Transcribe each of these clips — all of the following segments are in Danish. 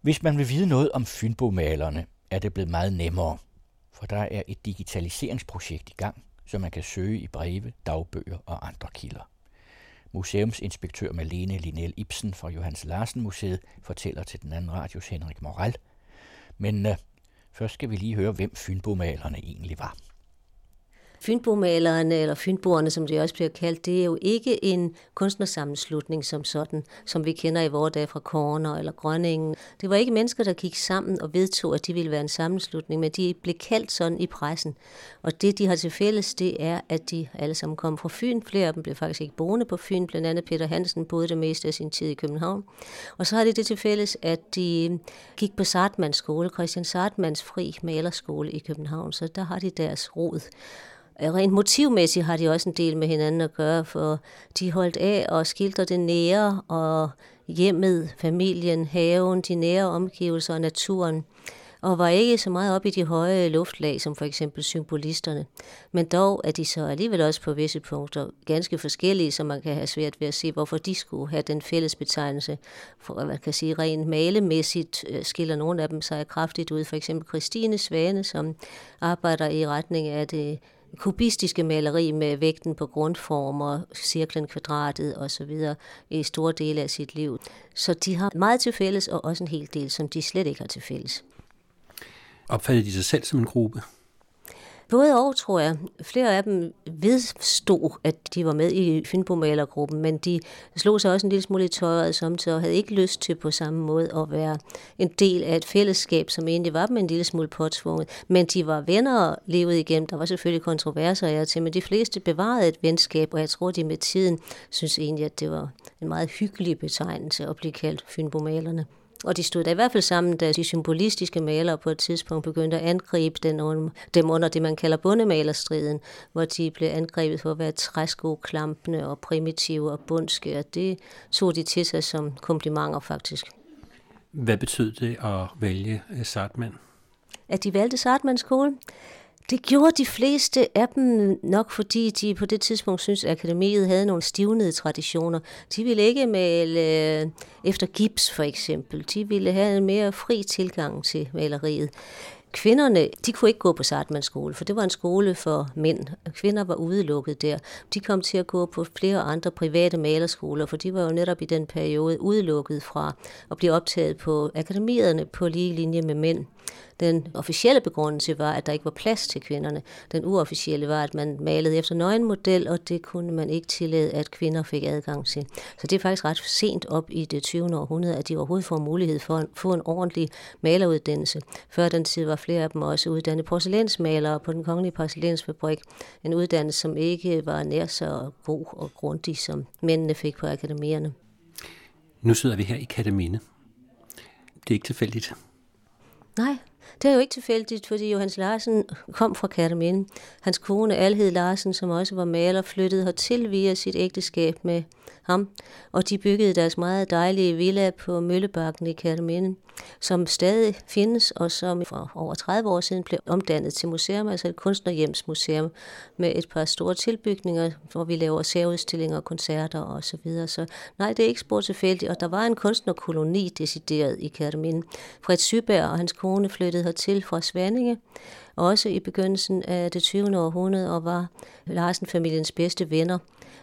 Hvis man vil vide noget om Fynbomalerne, er det blevet meget nemmere, for der er et digitaliseringsprojekt i gang, så man kan søge i breve, dagbøger og andre kilder. Museumsinspektør Malene Linel Ibsen fra Johannes Larsen Museet fortæller til den anden radios Henrik Moral. Men uh, først skal vi lige høre, hvem Fynbomalerne egentlig var. Fynbomalerne, eller Fynboerne, som de også bliver kaldt, det er jo ikke en kunstnersammenslutning som sådan, som vi kender i vores dag fra Korner eller Grønningen. Det var ikke mennesker, der gik sammen og vedtog, at de ville være en sammenslutning, men de blev kaldt sådan i pressen. Og det, de har til fælles, det er, at de alle sammen kom fra Fyn. Flere af dem blev faktisk ikke boende på Fyn, blandt andet Peter Hansen boede det meste af sin tid i København. Og så har de det til fælles, at de gik på Sartmans skole, Christian Sartmans fri malerskole i København, så der har de deres rod. Rent motivmæssigt har de også en del med hinanden at gøre, for de holdt af og skildre det nære og hjemmet, familien, haven, de nære omgivelser og naturen og var ikke så meget op i de høje luftlag, som for eksempel symbolisterne. Men dog er de så alligevel også på visse punkter ganske forskellige, så man kan have svært ved at se, hvorfor de skulle have den fælles betegnelse. For man kan sige, rent malemæssigt øh, skiller nogle af dem sig kraftigt ud. For eksempel Christine Svane, som arbejder i retning af det kubistiske maleri med vægten på grundformer, cirklen, kvadratet osv. i store dele af sit liv. Så de har meget til fælles, og også en hel del, som de slet ikke har til fælles. Opfattede de sig selv som en gruppe? Både og, tror jeg. Flere af dem vedstod, at de var med i Fynbomalergruppen, men de slog sig også en lille smule i tøjet samtidig og havde ikke lyst til på samme måde at være en del af et fællesskab, som egentlig var dem en lille smule påtvunget. Men de var venner og levede igennem. Der var selvfølgelig kontroverser jeg til, men de fleste bevarede et venskab, og jeg tror, de med tiden synes egentlig, at det var en meget hyggelig betegnelse at blive kaldt Fynbomalerne. Og de stod der i hvert fald sammen, da de symbolistiske malere på et tidspunkt begyndte at angribe den, dem under det, man kalder bundemalerstriden, hvor de blev angrebet for at være træsko, klampende og primitive og bundske, og det tog de til sig som komplimenter faktisk. Hvad betød det at vælge Sartman? At de valgte Sartmans skole? Det gjorde de fleste af dem nok, fordi de på det tidspunkt synes at akademiet havde nogle stivnede traditioner. De ville ikke male øh, efter gips for eksempel. De ville have en mere fri tilgang til maleriet. Kvinderne, de kunne ikke gå på Sartmans skole, for det var en skole for mænd. Kvinder var udelukket der. De kom til at gå på flere andre private malerskoler, for de var jo netop i den periode udelukket fra at blive optaget på akademierne på lige linje med mænd. Den officielle begrundelse var, at der ikke var plads til kvinderne. Den uofficielle var, at man malede efter nøgenmodel, og det kunne man ikke tillade, at kvinder fik adgang til. Så det er faktisk ret sent op i det 20. århundrede, at de overhovedet får mulighed for at få en ordentlig maleruddannelse. Før den tid var flere af dem også uddannet porcelænsmalere på den kongelige porcelænsfabrik. En uddannelse, som ikke var nær så god og grundig, som mændene fik på akademierne. Nu sidder vi her i Kataminde. Det er ikke tilfældigt. Nej, det er jo ikke tilfældigt, fordi Johannes Larsen kom fra Kærteminde. Hans kone Alhed Larsen, som også var maler, flyttede hertil via sit ægteskab med ham, og de byggede deres meget dejlige villa på Møllebakken i Kærteminde, som stadig findes, og som for over 30 år siden blev omdannet til museum, altså et kunstnerhjemsmuseum med et par store tilbygninger, hvor vi laver særudstillinger, koncerter og så videre. Så nej, det er ikke spor tilfældigt, og der var en kunstnerkoloni decideret i Kærteminde. Fred Syberg og hans kone flyttede hertil fra Svanninge, også i begyndelsen af det 20. århundrede, og var Larsen-familiens bedste venner.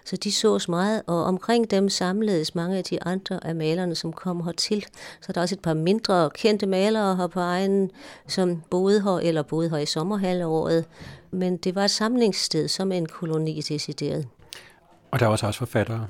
Så de sås meget, og omkring dem samledes mange af de andre af malerne, som kom hertil. Så der er også et par mindre kendte malere her på egen, som boede her, eller boede her i sommerhalvåret. Men det var et samlingssted, som en koloni decideret. Og der var også forfattere?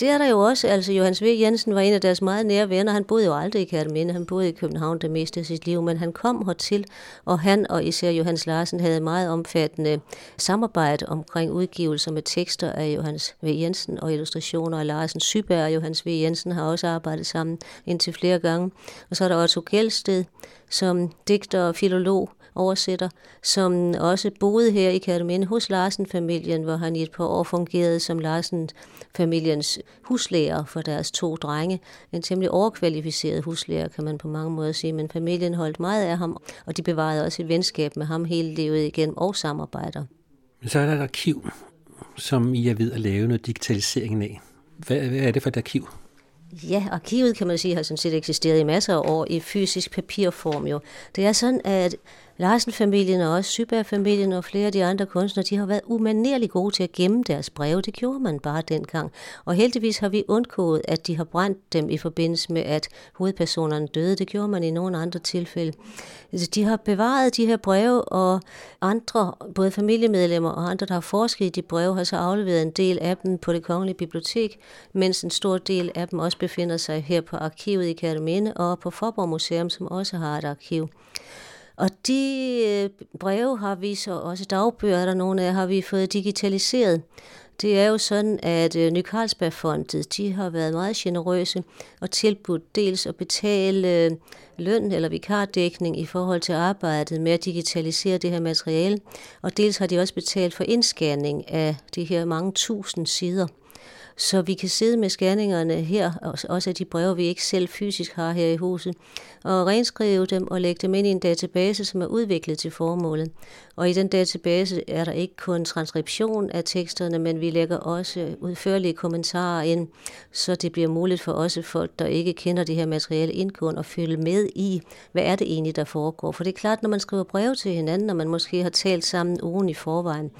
Det er der jo også. Altså, Johannes V. Jensen var en af deres meget nære venner. Han boede jo aldrig i Kærteminde. Han boede i København det meste af sit liv, men han kom hertil, og han og især Johannes Larsen havde meget omfattende samarbejde omkring udgivelser med tekster af Johannes V. Jensen og illustrationer af Larsen. Syberg og Johannes V. Jensen har også arbejdet sammen indtil flere gange. Og så er der Otto Gældsted, som digter og filolog, oversætter, som også boede her i Kærteminde hos Larsen-familien, hvor han i et par år fungerede som Larsen-familiens huslærer for deres to drenge. En temmelig overkvalificeret huslærer, kan man på mange måder sige, men familien holdt meget af ham, og de bevarede også et venskab med ham hele livet igennem og samarbejder. Men så er der et arkiv, som I er ved at lave noget digitalisering af. Hvad, hvad er det for et arkiv? Ja, arkivet kan man sige har sådan set eksisteret i masser af år i fysisk papirform jo. Det er sådan, at Larsen-familien og også Syberg-familien og flere af de andre kunstnere, de har været umanerligt gode til at gemme deres breve. Det gjorde man bare dengang. Og heldigvis har vi undgået, at de har brændt dem i forbindelse med, at hovedpersonerne døde. Det gjorde man i nogle andre tilfælde. Altså, de har bevaret de her breve, og andre, både familiemedlemmer og andre, der har forsket i de breve, har så afleveret en del af dem på det kongelige bibliotek, mens en stor del af dem også befinder sig her på arkivet i Kærteminde og på Forborg Museum, som også har et arkiv. Og de øh, breve har vi så, også dagbøger, der nogle af, har vi fået digitaliseret. Det er jo sådan, at øh, Ny Carlsbergfondet, de har været meget generøse og tilbudt dels at betale øh, løn eller vikardækning i forhold til arbejdet med at digitalisere det her materiale, og dels har de også betalt for indskanning af de her mange tusind sider. Så vi kan sidde med skærningerne her, også af de breve, vi ikke selv fysisk har her i huset, og renskrive dem og lægge dem ind i en database, som er udviklet til formålet. Og i den database er der ikke kun transkription af teksterne, men vi lægger også udførlige kommentarer ind, så det bliver muligt for også folk, der ikke kender det her materiale indgående, at følge med i, hvad er det egentlig, der foregår. For det er klart, når man skriver breve til hinanden, og man måske har talt sammen ugen i forvejen,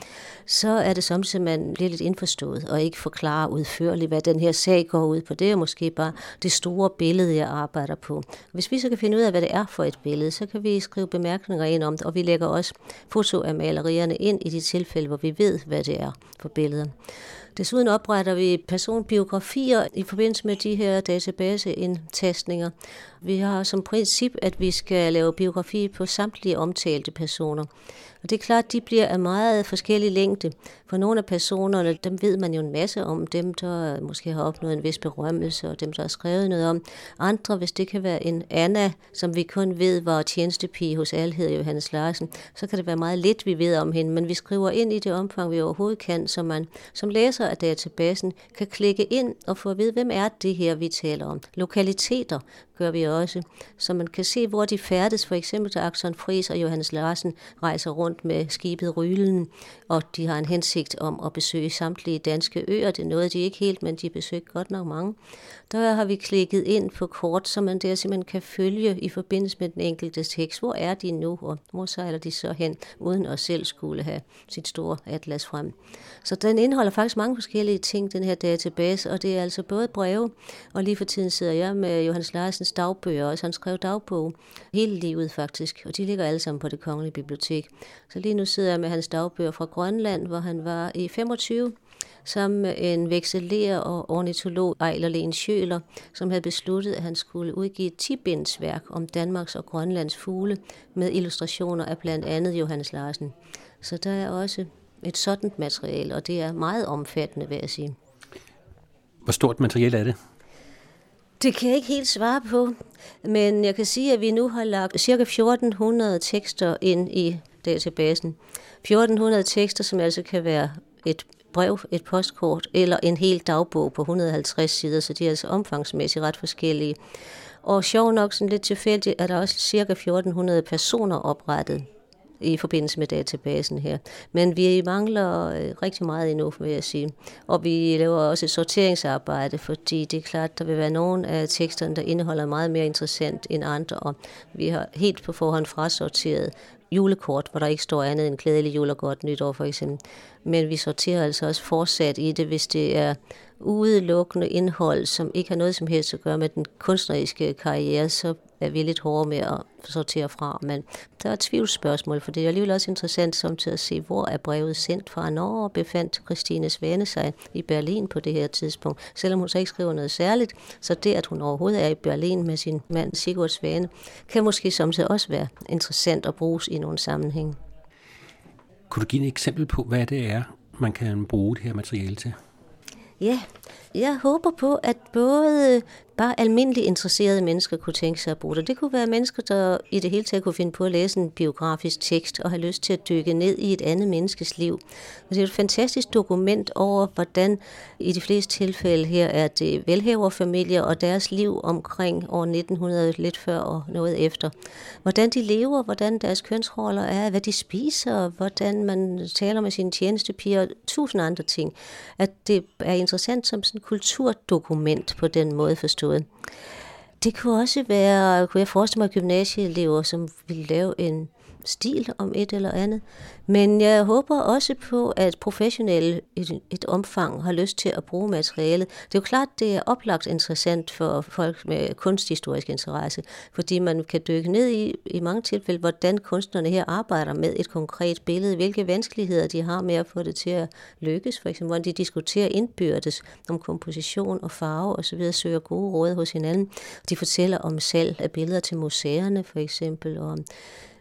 så er det som, at man bliver lidt indforstået og ikke forklarer udførligt, hvad den her sag går ud på. Det er måske bare det store billede, jeg arbejder på. Hvis vi så kan finde ud af, hvad det er for et billede, så kan vi skrive bemærkninger ind om det, og vi lægger også foto af malerierne ind i de tilfælde, hvor vi ved, hvad det er for billeder. Desuden opretter vi personbiografier i forbindelse med de her databaseindtastninger. Vi har som princip, at vi skal lave biografi på samtlige omtalte personer. Og det er klart, at de bliver af meget forskellig længde. For nogle af personerne, dem ved man jo en masse om. Dem, der måske har opnået en vis berømmelse, og dem, der har skrevet noget om. Andre, hvis det kan være en Anna, som vi kun ved var tjenestepige hos Alhed Johannes Larsen, så kan det være meget lidt, vi ved om hende. Men vi skriver ind i det omfang, vi overhovedet kan, så man som læser af databasen kan klikke ind og få at vide, hvem er det her, vi taler om. Lokaliteter gør vi også, så man kan se, hvor de færdes. For eksempel, til Axon Fries og Johannes Larsen rejser rundt med skibet Rylen, og de har en hensigt om at besøge samtlige danske øer. Det nåede de ikke helt, men de besøgte godt nok mange. Der har vi klikket ind på kort, så man der simpelthen kan følge i forbindelse med den enkelte tekst. Hvor er de nu, og hvor sejler de så hen, uden at selv skulle have sit store atlas frem. Så den indeholder faktisk mange forskellige ting, den her database, og det er altså både breve, og lige for tiden sidder jeg med Johannes Larsens dagbøger, og han skrev dagbog hele livet faktisk, og de ligger alle sammen på det kongelige bibliotek. Så lige nu sidder jeg med hans dagbøger fra Grønland, hvor han var i 25, sammen med en vekselerer og ornitolog, Ejler Len Sjøler, som havde besluttet, at han skulle udgive et 10 værk om Danmarks og Grønlands fugle med illustrationer af blandt andet Johannes Larsen. Så der er også et sådan materiale, og det er meget omfattende, vil jeg sige. Hvor stort materiale er det? Det kan jeg ikke helt svare på, men jeg kan sige, at vi nu har lagt ca. 1400 tekster ind i databasen. 1400 tekster, som altså kan være et brev, et postkort eller en hel dagbog på 150 sider, så de er altså omfangsmæssigt ret forskellige. Og sjov nok, sådan lidt tilfældigt, er der også ca. 1400 personer oprettet i forbindelse med databasen her. Men vi mangler øh, rigtig meget endnu, vil jeg sige. Og vi laver også et sorteringsarbejde, fordi det er klart, der vil være nogle af teksterne, der indeholder meget mere interessant end andre, og vi har helt på forhånd frasorteret julekort, hvor der ikke står andet end glædelig jul og godt nytår for eksempel. Men vi sorterer altså også fortsat i det, hvis det er udelukkende indhold, som ikke har noget som helst at gøre med den kunstneriske karriere, så er vi lidt hårde med at sortere fra. Men der er et tvivlsspørgsmål, for det er alligevel også interessant samtidig at se, hvor er brevet sendt fra. Når befandt Christine Svane sig i Berlin på det her tidspunkt. Selvom hun så ikke skriver noget særligt, så det, at hun overhovedet er i Berlin med sin mand Sigurd Svane, kan måske samtidig også være interessant at bruges i nogle sammenhæng. Kunne du give et eksempel på, hvad det er, man kan bruge det her materiale til? Ja, jeg håber på, at både bare almindeligt interesserede mennesker kunne tænke sig at bruge det. Det kunne være mennesker, der i det hele taget kunne finde på at læse en biografisk tekst og have lyst til at dykke ned i et andet menneskes liv. Og det er et fantastisk dokument over, hvordan i de fleste tilfælde her er det velhæverfamilier og deres liv omkring år 1900, lidt før og noget efter. Hvordan de lever, hvordan deres kønsroller er, hvad de spiser, hvordan man taler med sine tjenestepiger og tusind andre ting. At det er interessant som sådan et kulturdokument på den måde forstået. Det kunne også være, kunne jeg forestille mig, gymnasieelever, som ville lave en stil om et eller andet. Men jeg håber også på, at professionelle i et omfang har lyst til at bruge materialet. Det er jo klart, det er oplagt interessant for folk med kunsthistorisk interesse, fordi man kan dykke ned i, i mange tilfælde, hvordan kunstnerne her arbejder med et konkret billede, hvilke vanskeligheder de har med at få det til at lykkes, for eksempel hvordan de diskuterer indbyrdes om komposition og farve osv., søger gode råd hos hinanden. De fortæller om salg af billeder til museerne for eksempel, og om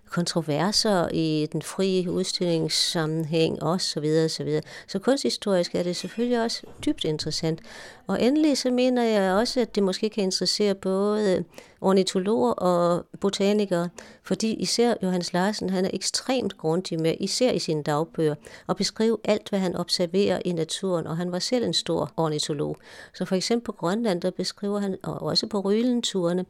kontroverser i den frie udstillingssammenhæng osv. Så, Så kunsthistorisk er det selvfølgelig også dybt interessant. Og endelig så mener jeg også, at det måske kan interessere både ornitologer og botanikere, fordi især Johannes Larsen, han er ekstremt grundig med, især i sine dagbøger, at beskrive alt, hvad han observerer i naturen, og han var selv en stor ornitolog. Så for eksempel på Grønland, der beskriver han, og også på Rylenturene,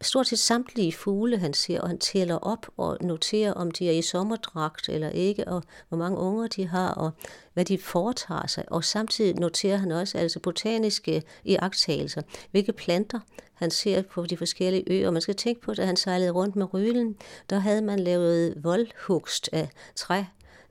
stort set samtlige fugle, han ser, og han tæller op og noterer, om de er i sommerdragt eller ikke, og hvor mange unger de har, og hvad de foretager sig, og samtidig noterer han også altså botaniske iagttagelser, hvilke planter han ser på de forskellige øer. Man skal tænke på, at han sejlede rundt med Rylen, der havde man lavet voldhugst af træ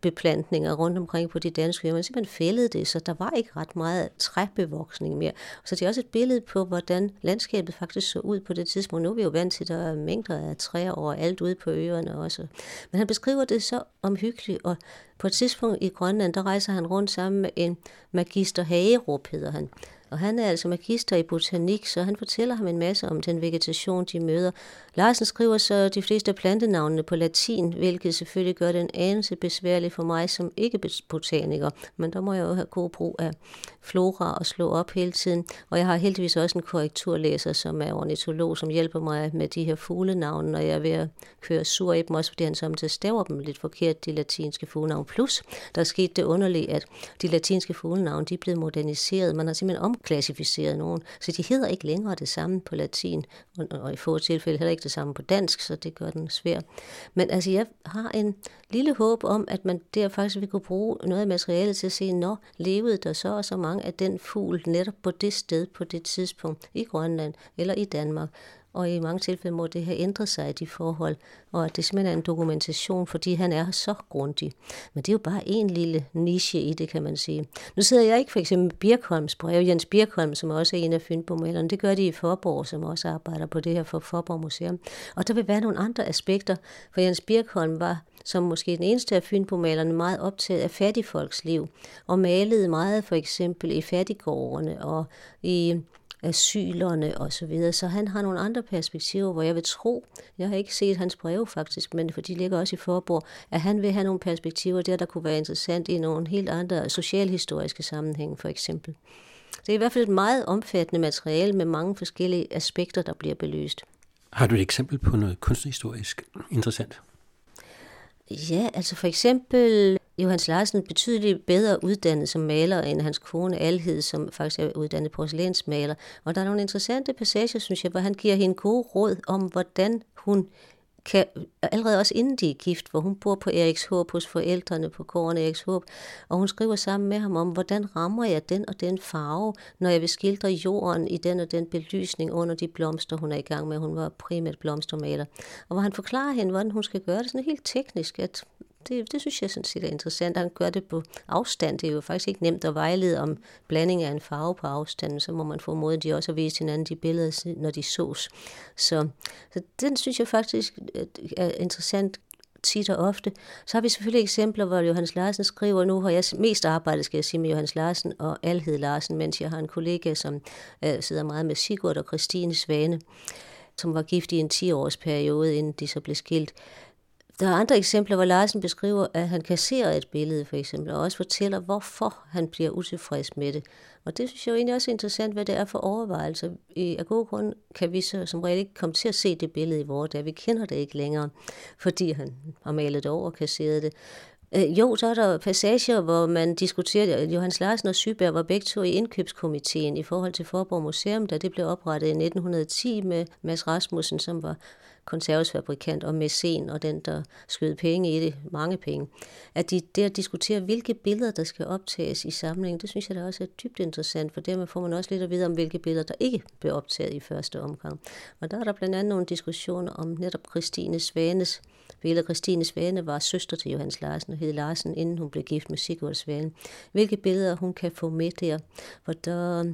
beplantninger rundt omkring på de danske øer. Man simpelthen fældede det, så der var ikke ret meget træbevoksning mere. Så det er også et billede på, hvordan landskabet faktisk så ud på det tidspunkt. Nu er vi jo vant til, at der er mængder af træer overalt ude på øerne også. Men han beskriver det så omhyggeligt, og på et tidspunkt i Grønland, der rejser han rundt sammen med en magister Hagerup, hedder han. Og han er altså magister i botanik, så han fortæller ham en masse om den vegetation, de møder. Larsen skriver så de fleste af plantenavnene på latin, hvilket selvfølgelig gør det en anelse besværligt for mig som ikke-botaniker. Men der må jeg jo have god brug af flora og slå op hele tiden. Og jeg har heldigvis også en korrekturlæser, som er ornitolog, som hjælper mig med de her fuglenavne, når jeg er ved at køre sur i dem, også fordi han samtidig staver dem lidt forkert, de latinske fuglenavne. Plus, der er sket det underlige, at de latinske fuglenavne, de er blevet moderniseret. Man har simpelthen klassificeret nogen, så de hedder ikke længere det samme på latin, og, og i få tilfælde heller ikke det samme på dansk, så det gør den svær. Men altså, jeg har en lille håb om, at man der faktisk vil kunne bruge noget af materialet til at se, når levede der så og så mange af den fugl netop på det sted, på det tidspunkt i Grønland eller i Danmark. Og i mange tilfælde må det have ændret sig i de forhold, og at det simpelthen er en dokumentation, fordi han er så grundig. Men det er jo bare en lille niche i det, kan man sige. Nu sidder jeg ikke for eksempel Birkholms brev, Jens Birkholm, som også er en af Fynbomalerne. Det gør de i Forborg, som også arbejder på det her for Forborg Museum. Og der vil være nogle andre aspekter, for Jens Birkholm var som måske den eneste af Fynbomalerne meget optaget af fattigfolks liv, og malede meget for eksempel i fattigårdene og i asylerne og så videre. Så han har nogle andre perspektiver, hvor jeg vil tro, jeg har ikke set hans breve faktisk, men for de ligger også i forborg, at han vil have nogle perspektiver der, der kunne være interessant i nogle helt andre socialhistoriske sammenhænge for eksempel. Det er i hvert fald et meget omfattende materiale med mange forskellige aspekter, der bliver belyst. Har du et eksempel på noget kunsthistorisk interessant? Ja, altså for eksempel Johannes Larsen betydeligt bedre uddannet som maler end hans kone Alhed, som faktisk er uddannet porcelænsmaler. Og der er nogle interessante passager, synes jeg, hvor han giver hende gode råd om, hvordan hun kan, allerede også inden de er gift, hvor hun bor på Erikshåb hos forældrene på gården Erikshåb, og hun skriver sammen med ham om, hvordan rammer jeg den og den farve, når jeg vil skildre jorden i den og den belysning under de blomster, hun er i gang med. Hun var primært blomstermaler. Og hvor han forklarer hende, hvordan hun skal gøre det sådan helt teknisk, at det, det synes jeg sådan set er interessant. Han gør det på afstand. Det er jo faktisk ikke nemt at vejlede om blanding af en farve på afstanden, Så må man få måde, de også har vist hinanden de billeder, når de sås. Så, så den synes jeg faktisk er interessant tit og ofte. Så har vi selvfølgelig eksempler, hvor Johannes Larsen skriver, nu har jeg mest arbejdet, skal jeg sige, med Johannes Larsen og Alhed Larsen, mens jeg har en kollega, som øh, sidder meget med Sigurd og Christine Svane, som var gift i en 10-års periode, inden de så blev skilt. Der er andre eksempler, hvor Larsen beskriver, at han kasserer et billede, for eksempel, og også fortæller, hvorfor han bliver utilfreds med det. Og det synes jeg jo egentlig også er interessant, hvad det er for overvejelser. I af gode grund kan vi så som regel ikke komme til at se det billede i vores dag. Vi kender det ikke længere, fordi han har malet det over og kasseret det. Øh, jo, så er der passager, hvor man diskuterer, at Johannes Larsen og Syberg var begge to i indkøbskomiteen i forhold til Forborg Museum, da det blev oprettet i 1910 med Mads Rasmussen, som var konservesfabrikant og mæcen, og den, der skød penge i det, mange penge, at de der diskuterer, hvilke billeder, der skal optages i samlingen. Det synes jeg da også er dybt interessant, for dermed får man også lidt at vide om, hvilke billeder, der ikke blev optaget i første omgang. Og der er der blandt andet nogle diskussioner om netop Christine Svanes billede. Christine Svane var søster til Johannes Larsen og hed Larsen, inden hun blev gift med Sigurd Svane. Hvilke billeder hun kan få med der, for der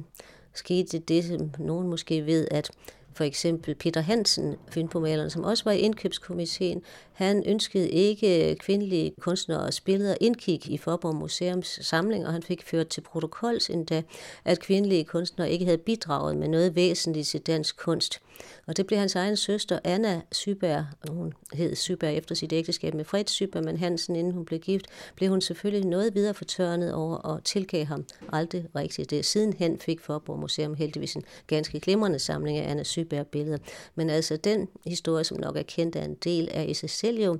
skete det, som nogen måske ved, at for eksempel Peter Hansen, filmpomaleren, som også var i indkøbskomiteen, han ønskede ikke kvindelige kunstnere billeder indkig i Forborg Museums samling, og han fik ført til protokols endda, at kvindelige kunstnere ikke havde bidraget med noget væsentligt til dansk kunst. Og det blev hans egen søster, Anna Syberg, hun hed Syberg efter sit ægteskab med Fred Syberg, Hansen, inden hun blev gift, blev hun selvfølgelig noget videre fortørnet over og tilgav ham aldrig rigtigt det. Sidenhen fik Forborg Museum heldigvis en ganske glimrende samling af Anna Syberg billeder. Men altså den historie, som nok er kendt af en del, er i sig selv jo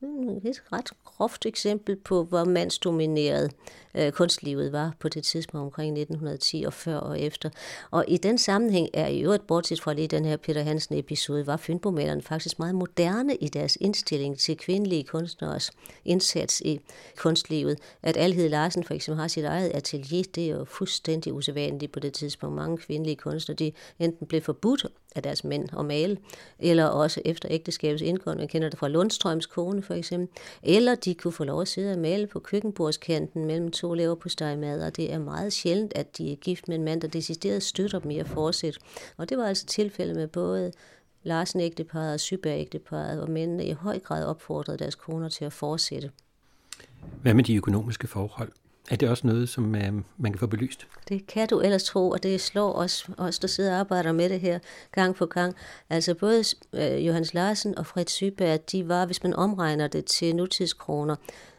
Mm, et ret groft eksempel på, hvor mandsdomineret øh, kunstlivet var på det tidspunkt omkring 1910 og før og efter. Og i den sammenhæng er i øvrigt, bortset fra lige den her Peter Hansen-episode, var Fynbomalerne faktisk meget moderne i deres indstilling til kvindelige kunstners indsats i kunstlivet. At Alhed Larsen for eksempel har sit eget atelier, det er jo fuldstændig usædvanligt på det tidspunkt. Mange kvindelige kunstnere, de enten blev forbudt af deres mænd og male, eller også efter ægteskabets indgående, man kender det fra Lundstrøms kone for eksempel, eller de kunne få lov at sidde og male på køkkenbordskanten mellem to lever på stegmad, og det er meget sjældent, at de er gift med en mand, der decideret støtter dem i at fortsætte. Og det var altså tilfældet med både Larsen ægteparet og Syberg ægteparet, hvor mændene i høj grad opfordrede deres koner til at fortsætte. Hvad med de økonomiske forhold? Er det også noget, som øh, man kan få belyst? Det kan du ellers tro, og det slår os, os der sidder og arbejder med det her gang på gang. Altså både øh, Johannes Larsen og Fred Syberg, de var, hvis man omregner det til nutidskroner,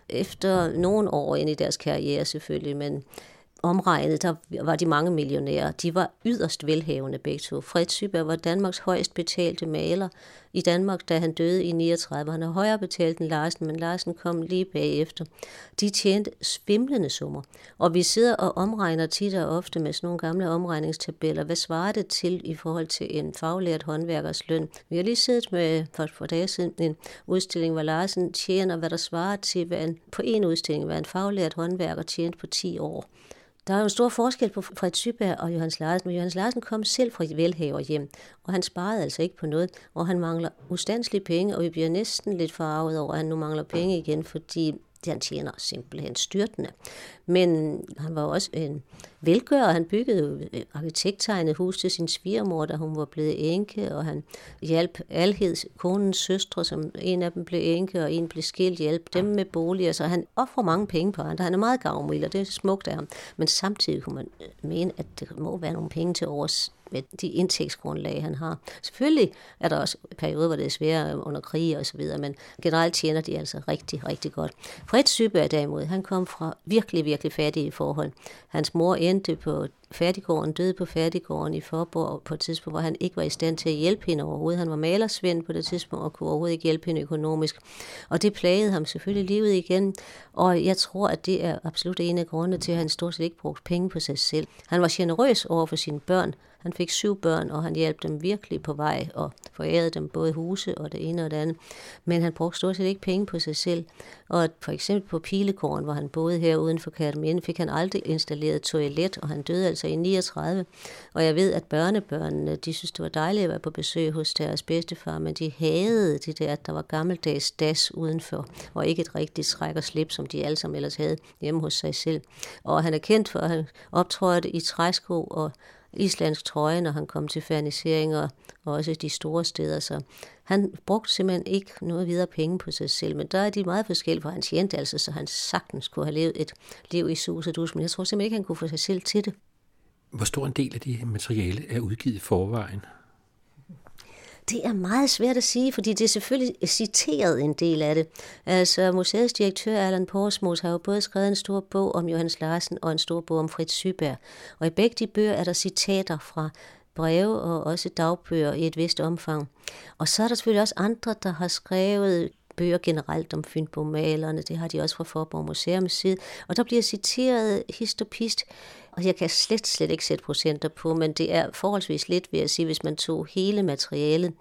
efter nogle år ind i deres karriere selvfølgelig, men omregnet, der var de mange millionærer. De var yderst velhavende begge to. Fred Syberg var Danmarks højst betalte maler i Danmark, da han døde i 39. Han er højere betalt end Larsen, men Larsen kom lige bagefter. De tjente svimlende summer. Og vi sidder og omregner tit og ofte med sådan nogle gamle omregningstabeller. Hvad svarer det til i forhold til en faglært håndværkers løn? Vi har lige siddet med for et par dage siden en udstilling, hvor Larsen tjener, hvad der svarer til hvad en, på en udstilling, hvad en faglært håndværker tjente på 10 år. Der er jo en stor forskel på Fred Syberg og Johannes Larsen, men Johannes Larsen kom selv fra et velhaver hjem, og han sparede altså ikke på noget, og han mangler ustandslige penge, og vi bliver næsten lidt farvet over, at han nu mangler penge igen, fordi han tjener simpelthen styrtende. Men han var også øh, en velgører. Han byggede øh, arkitekttegnet hus til sin svigermor, da hun var blevet enke, og han hjalp Alheds konens søstre, som en af dem blev enke, og en blev skilt, hjælp dem med boliger. Så han offrer mange penge på andre. Han er meget gavmild, og det er smukt af ham. Men samtidig kunne man øh, mene, at det må være nogle penge til års med de indtægtsgrundlag, han har. Selvfølgelig er der også perioder, hvor det er svære under krig og så videre, men generelt tjener de altså rigtig, rigtig godt. Fred Syberg derimod, han kom fra virkelig, virkelig fattige forhold. Hans mor endte på færdiggården, døde på færdiggården i Forborg på et tidspunkt, hvor han ikke var i stand til at hjælpe hende overhovedet. Han var malersvend på det tidspunkt og kunne overhovedet ikke hjælpe hende økonomisk. Og det plagede ham selvfølgelig livet igen. Og jeg tror, at det er absolut en af grundene til, at han stort set ikke brugte penge på sig selv. Han var generøs over for sine børn. Han fik syv børn, og han hjalp dem virkelig på vej og forærede dem både huse og det ene og det andet. Men han brugte stort set ikke penge på sig selv. Og for eksempel på Pilekorn, hvor han boede her uden for Kærteminde, fik han aldrig installeret toilet, og han døde altså i 39. Og jeg ved, at børnebørnene, de synes, det var dejligt at være på besøg hos deres bedstefar, men de havde det der, at der var gammeldags das udenfor, og ikke et rigtigt træk og slip, som de alle sammen ellers havde hjemme hos sig selv. Og han er kendt for, at han optrådte i træsko og islandsk trøje, når han kom til ferniseringer, og også de store steder. Så han brugte simpelthen ikke noget videre penge på sig selv, men der er de meget forskellige, for han tjente altså, så han sagtens kunne have levet et liv i sus og dus, men jeg tror simpelthen ikke, han kunne få sig selv til det. Hvor stor en del af det materiale er udgivet i forvejen? Det er meget svært at sige, fordi det er selvfølgelig citeret en del af det. Altså, museets direktør Allan Porsmos har jo både skrevet en stor bog om Johannes Larsen og en stor bog om Fritz Syberg. Og i begge de bøger er der citater fra breve og også dagbøger i et vist omfang. Og så er der selvfølgelig også andre, der har skrevet bøger generelt om Fynbo-malerne. Det har de også fra Forborg Museums side. Og der bliver citeret hist og pist og jeg kan slet, slet ikke sætte procenter på, men det er forholdsvis lidt, vil jeg sige, hvis man tog hele materialet.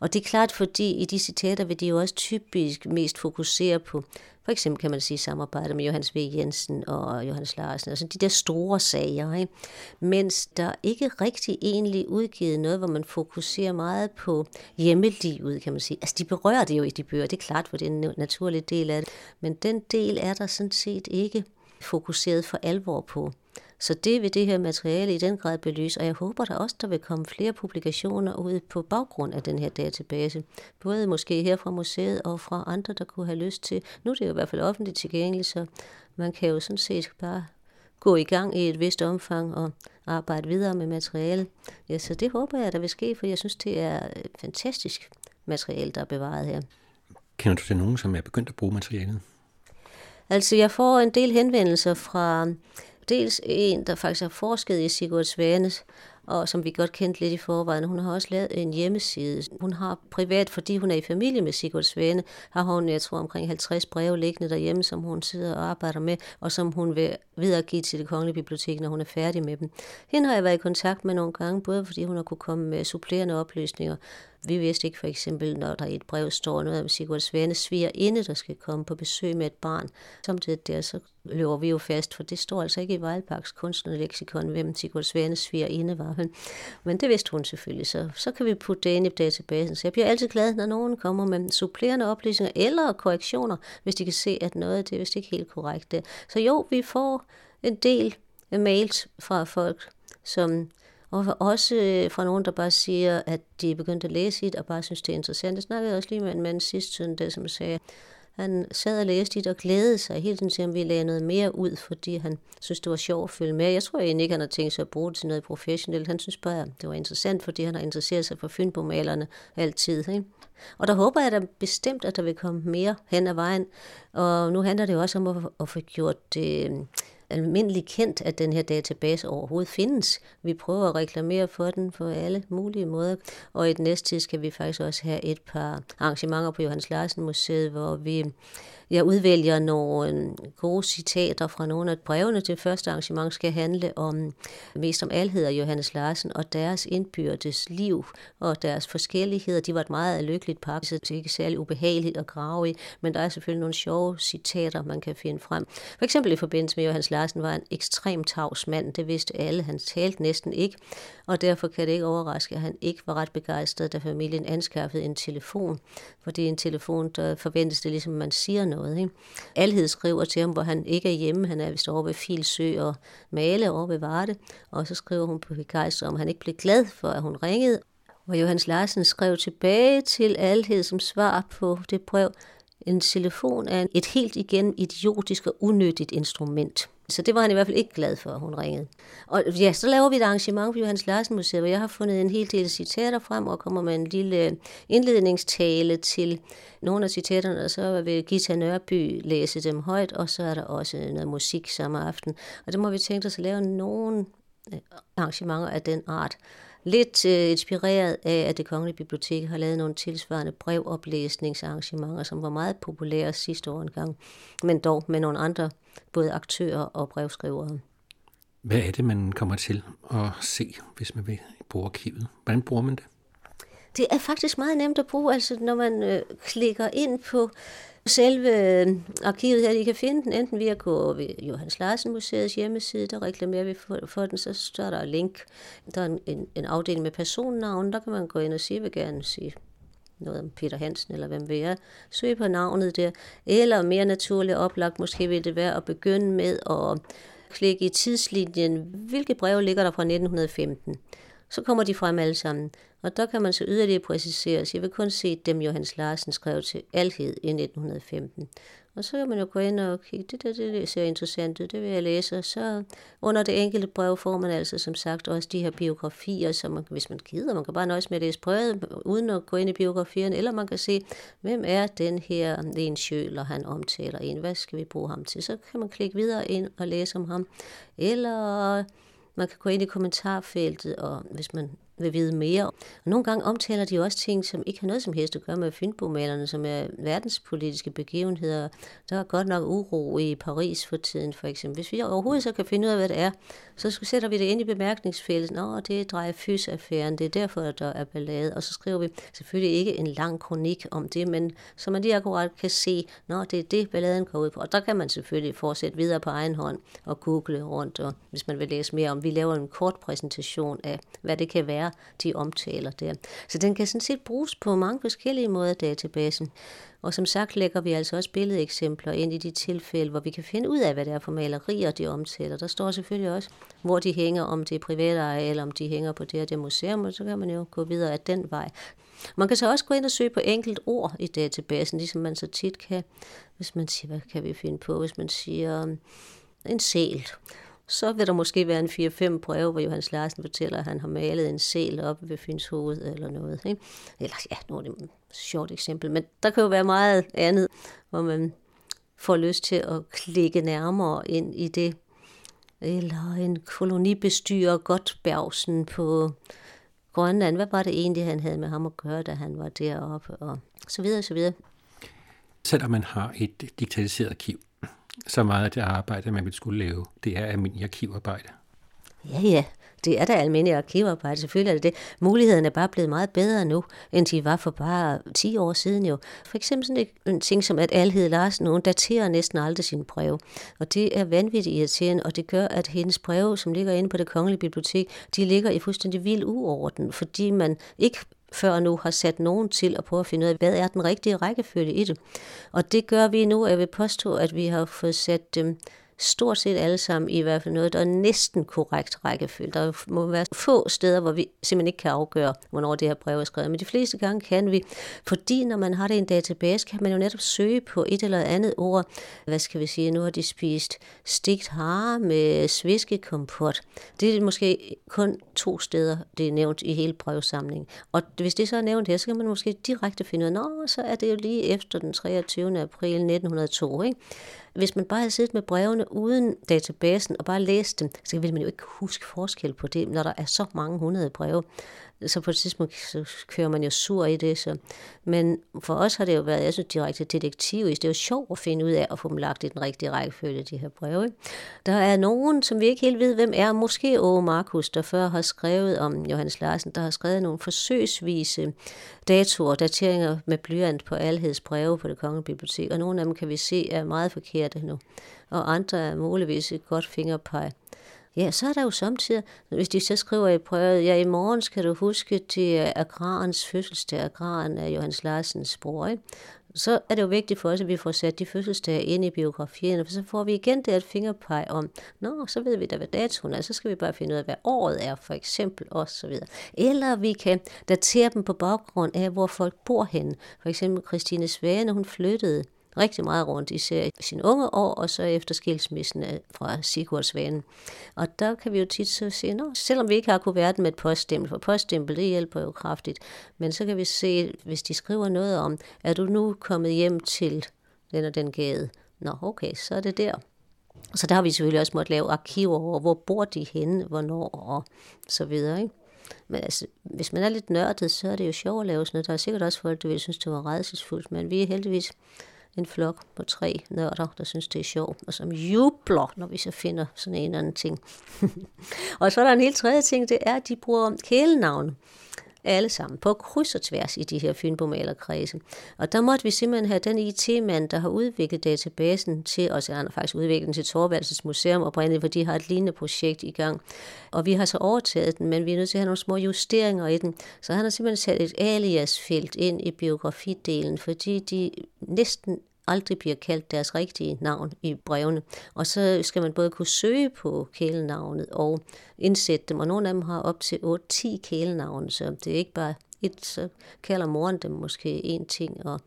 Og det er klart, fordi i de citater vil de jo også typisk mest fokusere på for eksempel kan man sige samarbejde med Johannes V. Jensen og Johannes Larsen, altså de der store sager, ikke? mens der ikke rigtig egentlig udgivet noget, hvor man fokuserer meget på hjemmelivet, kan man sige. Altså de berører det jo i de bøger, det er klart, for det er en naturlig del af det, men den del er der sådan set ikke fokuseret for alvor på. Så det vil det her materiale i den grad belyse, og jeg håber der også, der vil komme flere publikationer ud på baggrund af den her database. Både måske her fra museet og fra andre, der kunne have lyst til. Nu er det jo i hvert fald offentligt tilgængeligt, så man kan jo sådan set bare gå i gang i et vist omfang og arbejde videre med materiale. Ja, så det håber jeg, der vil ske, for jeg synes, det er fantastisk materiale, der er bevaret her. Kender du til nogen, som er begyndt at bruge materialet? Altså, jeg får en del henvendelser fra dels en, der faktisk har forsket i Sigurd Svanes, og som vi godt kendte lidt i forvejen. Hun har også lavet en hjemmeside. Hun har privat, fordi hun er i familie med Sigurd Svane, har hun, jeg tror, omkring 50 breve liggende derhjemme, som hun sidder og arbejder med, og som hun vil videregive til det kongelige bibliotek, når hun er færdig med dem. Hende har jeg været i kontakt med nogle gange, både fordi hun har kunne komme med supplerende oplysninger, vi vidste ikke for eksempel, når der i et brev står noget om Sigurd Svane sviger inde, der skal komme på besøg med et barn. Samtidig der, så løber vi jo fast, for det står altså ikke i Vejlparks kunstnerleksikon, hvem Sigurd Svane sviger inde var. Men det vidste hun selvfølgelig, så, så kan vi putte det ind i databasen. Så jeg bliver altid glad, når nogen kommer med supplerende oplysninger eller korrektioner, hvis de kan se, at noget det er vist ikke helt korrekt. Så jo, vi får en del mails fra folk, som og også øh, fra nogen, der bare siger, at de er begyndt at læse det og bare synes, det er interessant. Jeg snakkede også lige med en mand sidste søndag, som sagde, han sad og læste det og glædede sig hele tiden til, at vi lagde noget mere ud, fordi han synes, det var sjovt at følge med. Jeg tror egentlig ikke, han har tænkt sig at bruge det til noget professionelt. Han synes bare, det var interessant, fordi han har interesseret sig for Fynbomalerne altid. Ikke? Og der håber jeg da bestemt, at der vil komme mere hen ad vejen. Og nu handler det jo også om at, at få gjort det almindeligt kendt, at den her database overhovedet findes. Vi prøver at reklamere for den på alle mulige måder, og i den næste tid skal vi faktisk også have et par arrangementer på Johannes Larsen Museet, hvor vi jeg udvælger nogle øhm, gode citater fra nogle af brevene til første arrangement, skal handle om mest om alheder Johannes Larsen og deres indbyrdes liv og deres forskelligheder. De var et meget lykkeligt par, så det er ikke særlig ubehageligt at grave i, men der er selvfølgelig nogle sjove citater, man kan finde frem. For eksempel i forbindelse med Johannes Larsen var en ekstremt tavs mand, det vidste alle, han talte næsten ikke, og derfor kan det ikke overraske, at han ikke var ret begejstret, da familien anskaffede en telefon, fordi en telefon, der forventes det ligesom, man siger noget. Ikke? Alhed skriver til ham, hvor han ikke er hjemme, han er vist over ved Filsø og Male over ved Varde, og så skriver hun på begejstret, om han ikke blev glad for, at hun ringede, hvor Johannes Larsen skrev tilbage til Alhed som svar på det brev, en telefon er et helt igen idiotisk og unødigt instrument. Så det var han i hvert fald ikke glad for, at hun ringede. Og ja, så laver vi et arrangement på Johannes Larsen Museet, hvor jeg har fundet en hel del citater frem og kommer med en lille indledningstale til nogle af citaterne, og så vil Gita Nørby læse dem højt, og så er der også noget musik samme aften. Og det må vi tænke os at lave nogle øh, arrangementer af den art. Lidt øh, inspireret af, at det Kongelige Bibliotek har lavet nogle tilsvarende brevoplæsningsarrangementer, som var meget populære sidste år engang, men dog med nogle andre, både aktører og brevskrivere. Hvad er det, man kommer til at se, hvis man vil bruge arkivet? Hvordan bruger man det? Det er faktisk meget nemt at bruge, altså når man øh, klikker ind på selve øh, arkivet her, I kan finde den enten via at gå ved Johannes Larsen Museets hjemmeside, der reklamerer vi for, for den, så står der link. Der er en, en afdeling med personnavn, der kan man gå ind og sige, vil gerne sige noget om Peter Hansen, eller hvem vi er. Søg på navnet der. Eller mere naturligt oplagt, måske vil det være at begynde med at klikke i tidslinjen, hvilke breve ligger der fra 1915 så kommer de frem alle sammen. Og der kan man så yderligere præcisere, jeg vil kun se dem, Johannes Larsen skrev til Alhed i 1915. Og så kan man jo gå ind og kigge, det der det ser interessant ud, det vil jeg læse. Og så under det enkelte brev får man altså som sagt også de her biografier, som man, hvis man gider, man kan bare nøjes med at læse brevet, uden at gå ind i biografierne, eller man kan se, hvem er den her en Sjøler, han omtaler en, hvad skal vi bruge ham til? Så kan man klikke videre ind og læse om ham. Eller man kan gå ind i kommentarfeltet, og hvis man vil vide mere. Og nogle gange omtaler de også ting, som ikke har noget som helst at gøre med Fynbomalerne, som er verdenspolitiske begivenheder. Der er godt nok uro i Paris for tiden, for eksempel. Hvis vi overhovedet så kan finde ud af, hvad det er, så sætter vi det ind i bemærkningsfældet. Nå, det er Dreyfus-affæren, det er derfor, at der er ballade. Og så skriver vi selvfølgelig ikke en lang kronik om det, men så man lige akkurat kan se, nå, det er det, balladen går ud på. Og der kan man selvfølgelig fortsætte videre på egen hånd og google rundt, og hvis man vil læse mere om. Vi laver en kort præsentation af, hvad det kan være, de omtaler der. Så den kan sådan set bruges på mange forskellige måder, databasen. Og som sagt lægger vi altså også billedeksempler ind i de tilfælde, hvor vi kan finde ud af, hvad det er for malerier, de omtaler. Der står selvfølgelig også, hvor de hænger, om det er private eller om de hænger på det her det museum, og så kan man jo gå videre af den vej. Man kan så også gå ind og søge på enkelt ord i databasen, ligesom man så tit kan, hvis man siger, hvad kan vi finde på, hvis man siger um, en sæl så vil der måske være en 4-5 breve, hvor Johannes Larsen fortæller, at han har malet en sæl op ved Fyns hoved eller noget. Ikke? Eller ja, nu er det et sjovt eksempel, men der kan jo være meget andet, hvor man får lyst til at klikke nærmere ind i det. Eller en kolonibestyrer Gottbergsen på Grønland. Hvad var det egentlig, han havde med ham at gøre, da han var deroppe? Og så videre, så videre. Selvom man har et digitaliseret arkiv, så meget af det arbejde, man ville skulle lave, det er almindelig arkivarbejde. Ja, ja. Det er da almindelig arkivarbejde, selvfølgelig er det det. Mulighederne er bare blevet meget bedre nu, end de var for bare 10 år siden jo. For eksempel sådan en ting som, at Alhed Larsen, hun daterer næsten aldrig sine breve. Og det er vanvittigt irriterende, og det gør, at hendes breve, som ligger inde på det kongelige bibliotek, de ligger i fuldstændig vild uorden, fordi man ikke før nu har sat nogen til at prøve at finde ud af, hvad er den rigtige rækkefølge i det. Og det gør vi nu, jeg vil påstå, at vi har fået sat dem stort set alle sammen i hvert fald noget, der er næsten korrekt rækkefølge. Der må være få steder, hvor vi simpelthen ikke kan afgøre, hvornår det her brev er skrevet. Men de fleste gange kan vi, fordi når man har det i en database, kan man jo netop søge på et eller andet ord. Hvad skal vi sige? Nu har de spist stigt hare med sviskekompot. Det er måske kun to steder, det er nævnt i hele brevsamlingen. Og hvis det så er nævnt her, så kan man måske direkte finde ud af, så er det jo lige efter den 23. april 1902. Ikke? Hvis man bare havde siddet med brevene uden databasen og bare læst dem, så ville man jo ikke huske forskel på det, når der er så mange hundrede breve så på et tidspunkt så kører man jo sur i det. Så. Men for os har det jo været, jeg synes, direkte detektiv. Det er jo sjovt at finde ud af at få dem lagt i den rigtige rækkefølge, de her breve. Der er nogen, som vi ikke helt ved, hvem er. Måske Åge Markus, der før har skrevet om Johannes Larsen, der har skrevet nogle forsøgsvise datoer, dateringer med blyant på alheds breve på det kongelige bibliotek. Og nogle af dem kan vi se er meget forkerte nu. Og andre er muligvis et godt fingerpege. Ja, så er der jo samtidig, hvis de så skriver i prøvet, ja, i morgen skal du huske, det er øh, agrarens fødselsdag, agraren af Johannes Larsens bror, ikke? så er det jo vigtigt for os, at vi får sat de fødselsdage ind i biografien, for så får vi igen det et fingerpeg om, nå, så ved vi da, hvad datoen er, så skal vi bare finde ud af, hvad året er, for eksempel, og så videre. Eller vi kan datere dem på baggrund af, hvor folk bor henne. For eksempel Christine Svane, hun flyttede rigtig meget rundt, især i sine unge år, og så efter skilsmissen øh, fra Sigurdsvanen. Og der kan vi jo tit så se, nå, selvom vi ikke har kunne med et poststempel, for poststempel, det hjælper jo kraftigt, men så kan vi se, hvis de skriver noget om, er du nu kommet hjem til den og den gade? Nå, okay, så er det der. Så der har vi selvfølgelig også måttet lave arkiver over, hvor bor de henne, hvornår og så videre. Ikke? Men altså, hvis man er lidt nørdet, så er det jo sjovt at lave sådan noget. Der er sikkert også folk, der vil synes, det var redselsfuldt, men vi er heldigvis en flok på tre nørder, der synes, det er sjovt, og som jubler, når vi så finder sådan en eller anden ting. og så er der en helt tredje ting, det er, at de bruger kælenavn alle sammen på kryds og tværs i de her fynbomalerkredse. Og der måtte vi simpelthen have den IT-mand, der har udviklet databasen til, os, han har faktisk udviklet den til Torvaldsens Museum oprindeligt, for de har et lignende projekt i gang. Og vi har så overtaget den, men vi er nødt til at have nogle små justeringer i den. Så han har simpelthen sat et alias-felt ind i biografidelen, fordi de næsten aldrig bliver kaldt deres rigtige navn i brevene. Og så skal man både kunne søge på kælenavnet og indsætte dem, og nogle af dem har op til 8-10 kælenavne, så det er ikke bare et, så kalder moren dem måske en ting, og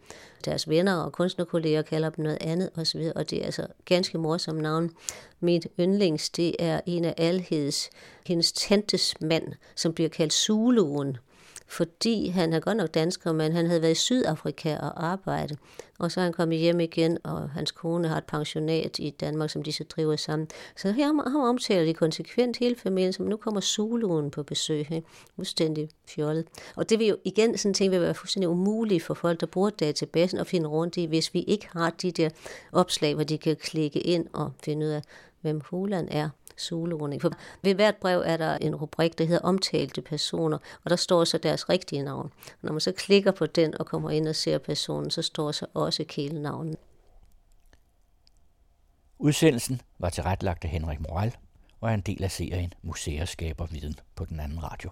deres venner og kunstnerkolleger kalder dem noget andet osv., og det er altså ganske morsomme navn. Mit yndlings, det er en af alheds, hendes tantes mand, som bliver kaldt Zulu'en, fordi han er godt nok dansker, men han havde været i Sydafrika og arbejde. Og så er han kommet hjem igen, og hans kone har et pensionat i Danmark, som de så driver sammen. Så her har omtaler de konsekvent hele familien, som nu kommer Zuluen på besøg. Ikke? Udstændig fjollet. Og det vil jo igen sådan ting vil være fuldstændig umuligt for folk, der bruger databasen at finde rundt i, hvis vi ikke har de der opslag, hvor de kan klikke ind og finde ud af, hvem Hulan er. Zuluerne. For ved hvert brev er der en rubrik, der hedder omtalte personer, og der står så deres rigtige navn. Når man så klikker på den og kommer ind og ser personen, så står så også kælenavnen. Udsendelsen var tilrettelagt af Henrik Moral og er en del af serien Museer skaber viden på den anden radio.